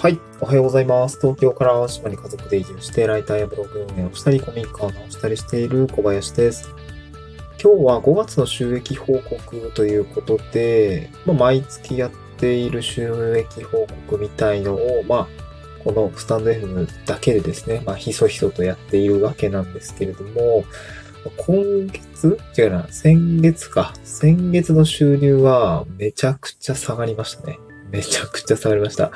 はい。おはようございます。東京から島に家族で移住して、ライターやブログ運営をしたり、コミックを直したりしている小林です。今日は5月の収益報告ということで、まあ、毎月やっている収益報告みたいのを、まあ、このスタンド FM だけでですね、まあ、ひそひそとやっているわけなんですけれども、今月違うな、先月か。先月の収入はめちゃくちゃ下がりましたね。めちゃくちゃ下がりました。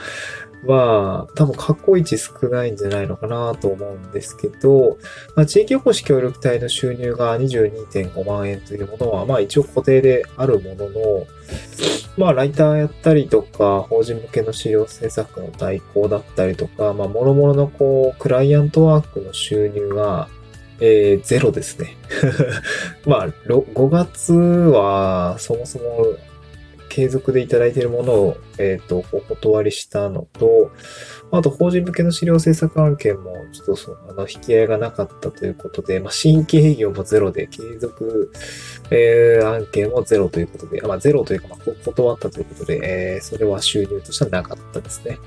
まあ、多分過去一少ないんじゃないのかなと思うんですけど、まあ、地域おこし協力隊の収入が22.5万円というものは、まあ一応固定であるものの、まあライターやったりとか、法人向けの資料制作の代行だったりとか、まあ諸々のこう、クライアントワークの収入が、えー、ゼロですね。まあ、5月はそもそも継続でいただいているものを、えっ、ー、と、お断りしたのと、あと、法人向けの資料制作案件も、ちょっとその、あの、引き合いがなかったということで、まあ、新規営業もゼロで、継続、えー、案件もゼロということで、まあ、ゼロというか、まあ、断ったということで、えー、それは収入としてはなかったですね。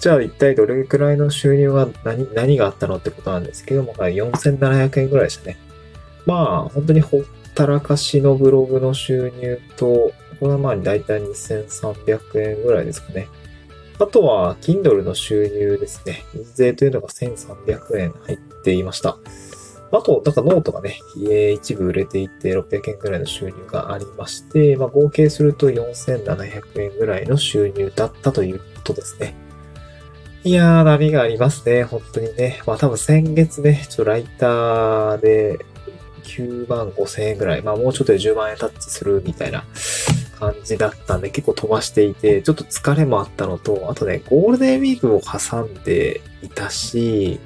じゃあ一体どれくらいの収入が何、何があったのってことなんですけども、4700円ぐらいでしたね。まあ、本当にほったらかしのブログの収入と、これはまあ大体2300円ぐらいですかね。あとは、Kindle の収入ですね。税というのが1300円入っていました。あと、なんかノートがね、一部売れていて600円ぐらいの収入がありまして、まあ、合計すると4700円ぐらいの収入だったということですね。いやー、波がありますね。本当にね。まあ多分先月ね、ちょっとライターで9万5千円ぐらい、まあもうちょっとで10万円タッチするみたいな感じだったんで、結構飛ばしていて、ちょっと疲れもあったのと、あとね、ゴールデンウィークを挟んでいたし、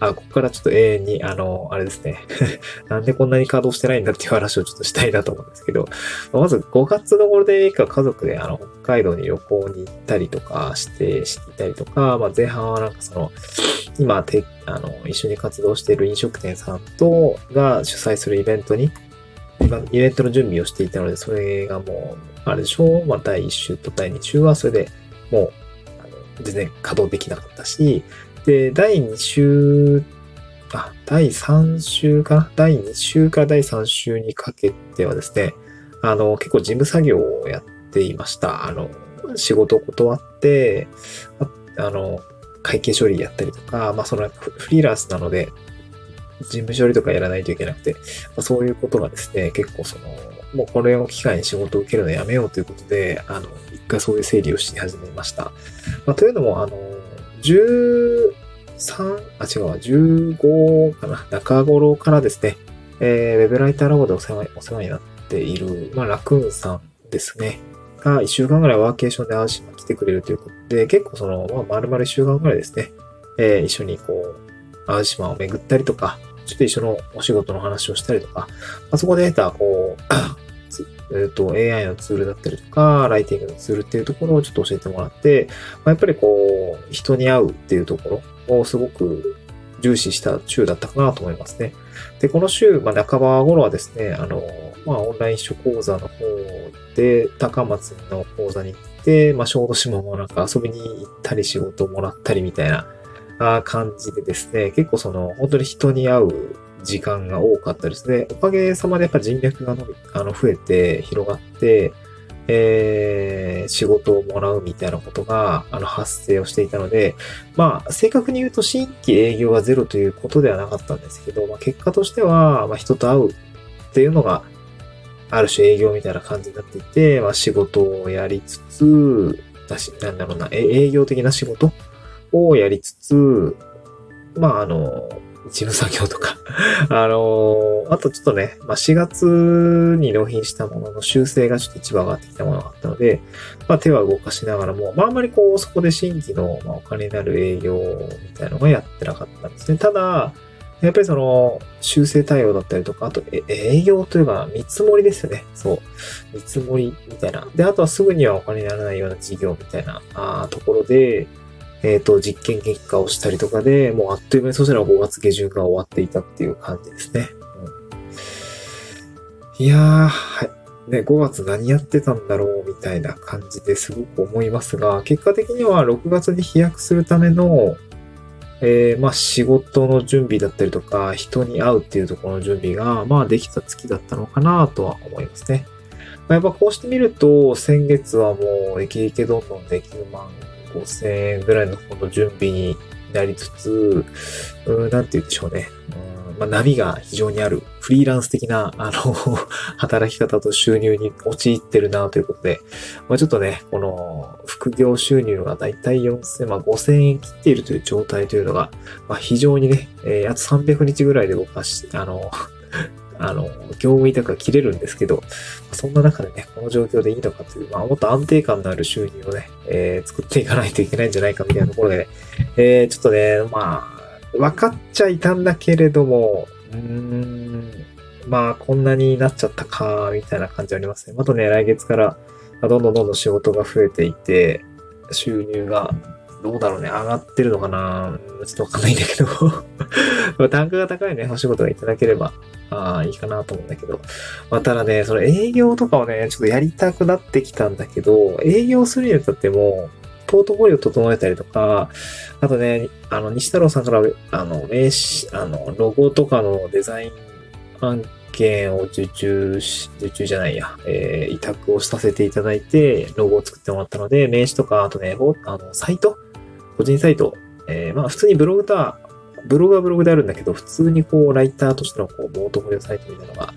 あ、ここからちょっと永遠に、あの、あれですね。なんでこんなに稼働してないんだっていう話をちょっとしたいなと思うんですけど、まず5月のゴールデンウィークは家族であの、北海道に旅行に行ったりとかして、していたりとか、まあ前半はなんかその、今、て、あの、一緒に活動している飲食店さんと、が主催するイベントに今イベントの準備をしていたので、それがもう、あれでしょ？う、まあ、第1週と第2週はそれでもう、あの全然稼働できなかったし、で、第2週、あ、第3週かな？第2週から第3週にかけてはですね、あの、結構事務作業をやっていました。あの、仕事を断って、ああの、会計処理やったりとか、まあ、そのフリーランスなので、事務処理とかやらないといけなくて、まあ、そういうことがですね、結構その、もうこれを機会に仕事を受けるのやめようということで、あの、一回そういう整理をし始めました。まあ、というのも、あの、13、あ、違う、15かな、中頃からですね、えー、ウェブライターラボでお世話お世話になっている、まあ、ラクーンさんですね、が1週間ぐらいワーケーションで淡島来てくれるということで、結構その、まあ、丸々1週間ぐらいですね、えー、一緒にこう、淡島を巡ったりとか、ちょっと一緒のお仕事の話をしたりとか、まあ、そこで得た、こう、えっ、と、AI のツールだったりとか、ライティングのツールっていうところをちょっと教えてもらって、まあ、やっぱりこう、人に会うっていうところをすごく重視した週だったかなと思いますね。で、この週、まあ、半ば頃はですね、あの、まあ、オンライン書講座の方で、高松の講座に行って、まあ、小豆島もなんか遊びに行ったり仕事をもらったりみたいな、感じでですね、結構その、本当に人に会う時間が多かったですね。おかげさまでやっぱ人脈が伸び、あの、増えて、広がって、えー、仕事をもらうみたいなことが、あの、発生をしていたので、まあ、正確に言うと新規営業がゼロということではなかったんですけど、まあ、結果としては、まあ、人と会うっていうのが、ある種営業みたいな感じになっていて、まあ、仕事をやりつつ、だし、なんだろうな、営業的な仕事をやりつつ、まあ、あの、事務作業とか あの、あとちょっとね、まあ、4月に納品したものの修正がちょっと一番上がってきたものがあったので、まあ、手は動かしながらも、まあ、あんまりこう、そこで新規の、まあ、お金になる営業みたいなのがやってなかったんですね。ただ、やっぱりその、修正対応だったりとか、あと、営業というか、見積もりですよね。そう。見積もりみたいな。で、あとはすぐにはお金にならないような事業みたいな、あところで、えっ、ー、と、実験結果をしたりとかで、もうあっという間にそしたら5月下旬が終わっていたっていう感じですね。うん、いやー、はい。ね、5月何やってたんだろうみたいな感じですごく思いますが、結果的には6月に飛躍するための、えー、まあ仕事の準備だったりとか、人に会うっていうところの準備が、まあできた月だったのかなとは思いますね。まあ、やっぱこうしてみると、先月はもうイケイケどんどんできるマン5000円ぐらいのこの準備になりつつ、うん、なんて言うんでしょうね。うんまあ、波が非常にある、フリーランス的な、あの 働き方と収入に陥ってるなということで、まあ、ちょっとね、この、副業収入がだいたい4000、まあ、5000円切っているという状態というのが、まあ、非常にね、えー、約300日ぐらいで動かし、あの、あの、業務委託が切れるんですけど、そんな中でね、この状況でいいのかという、まあ、もっと安定感のある収入をね、えー、作っていかないといけないんじゃないかみたいなところでね、えー、ちょっとね、まあ、分かっちゃいたんだけれども、うーん、まあ、こんなになっちゃったか、みたいな感じありますね。またね、来月から、どんどんどんどん仕事が増えていて、収入がどうだろうね、上がってるのかな？ちょっとわかんないんだけど。単価が高いね、お仕事がいただければ、ああ、いいかなと思うんだけど。まあ、ただね、その営業とかをね、ちょっとやりたくなってきたんだけど、営業するにあたっても、ポートフォリオ整えたりとか、あとね、あの、西太郎さんから、あの、名刺、あの、ロゴとかのデザイン案件を受注し、受注じゃないや、えー、委託をさせていただいて、ロゴを作ってもらったので、名刺とか、あとね、あの、サイト個人サイト、えー、まあ普通にブログとは、ブログはブログであるんだけど、普通にこう、ライターとしてのこう、ボートフォリオサイトみたいなのが、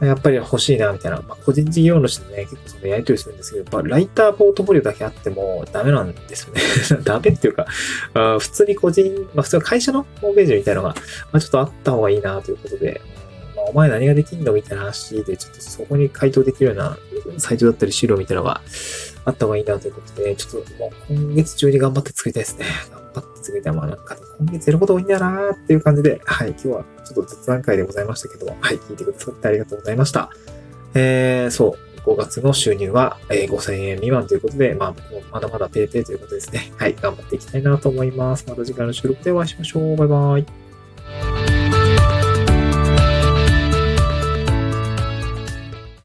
やっぱり欲しいな、みたいな。まあ、個人事業主でね、結構そのやりとりするんですけど、やっぱライターポートフォリオだけあってもダメなんですよね。ダメっていうか、あ普通に個人、まあ普通は会社のホームページみたいなのが、まあちょっとあった方がいいな、ということで、お前何ができんのみたいな話で、ちょっとそこに回答できるようなサイトだったり資料みたいなのがあった方がいいなということで、ちょっともう今月中に頑張って作りたいですね。頑張って作りたい。まあなんか今月やること多いんだなーっていう感じで、はい、今日はちょっと雑談会でございましたけども、はい、聞いてくださってありがとうございました。えー、そう、5月の収入は、え、5000円未満ということで、まあ僕もまだまだペーペーということですね。はい、頑張っていきたいなと思います。また次回の収録でお会いしましょう。バイバイ。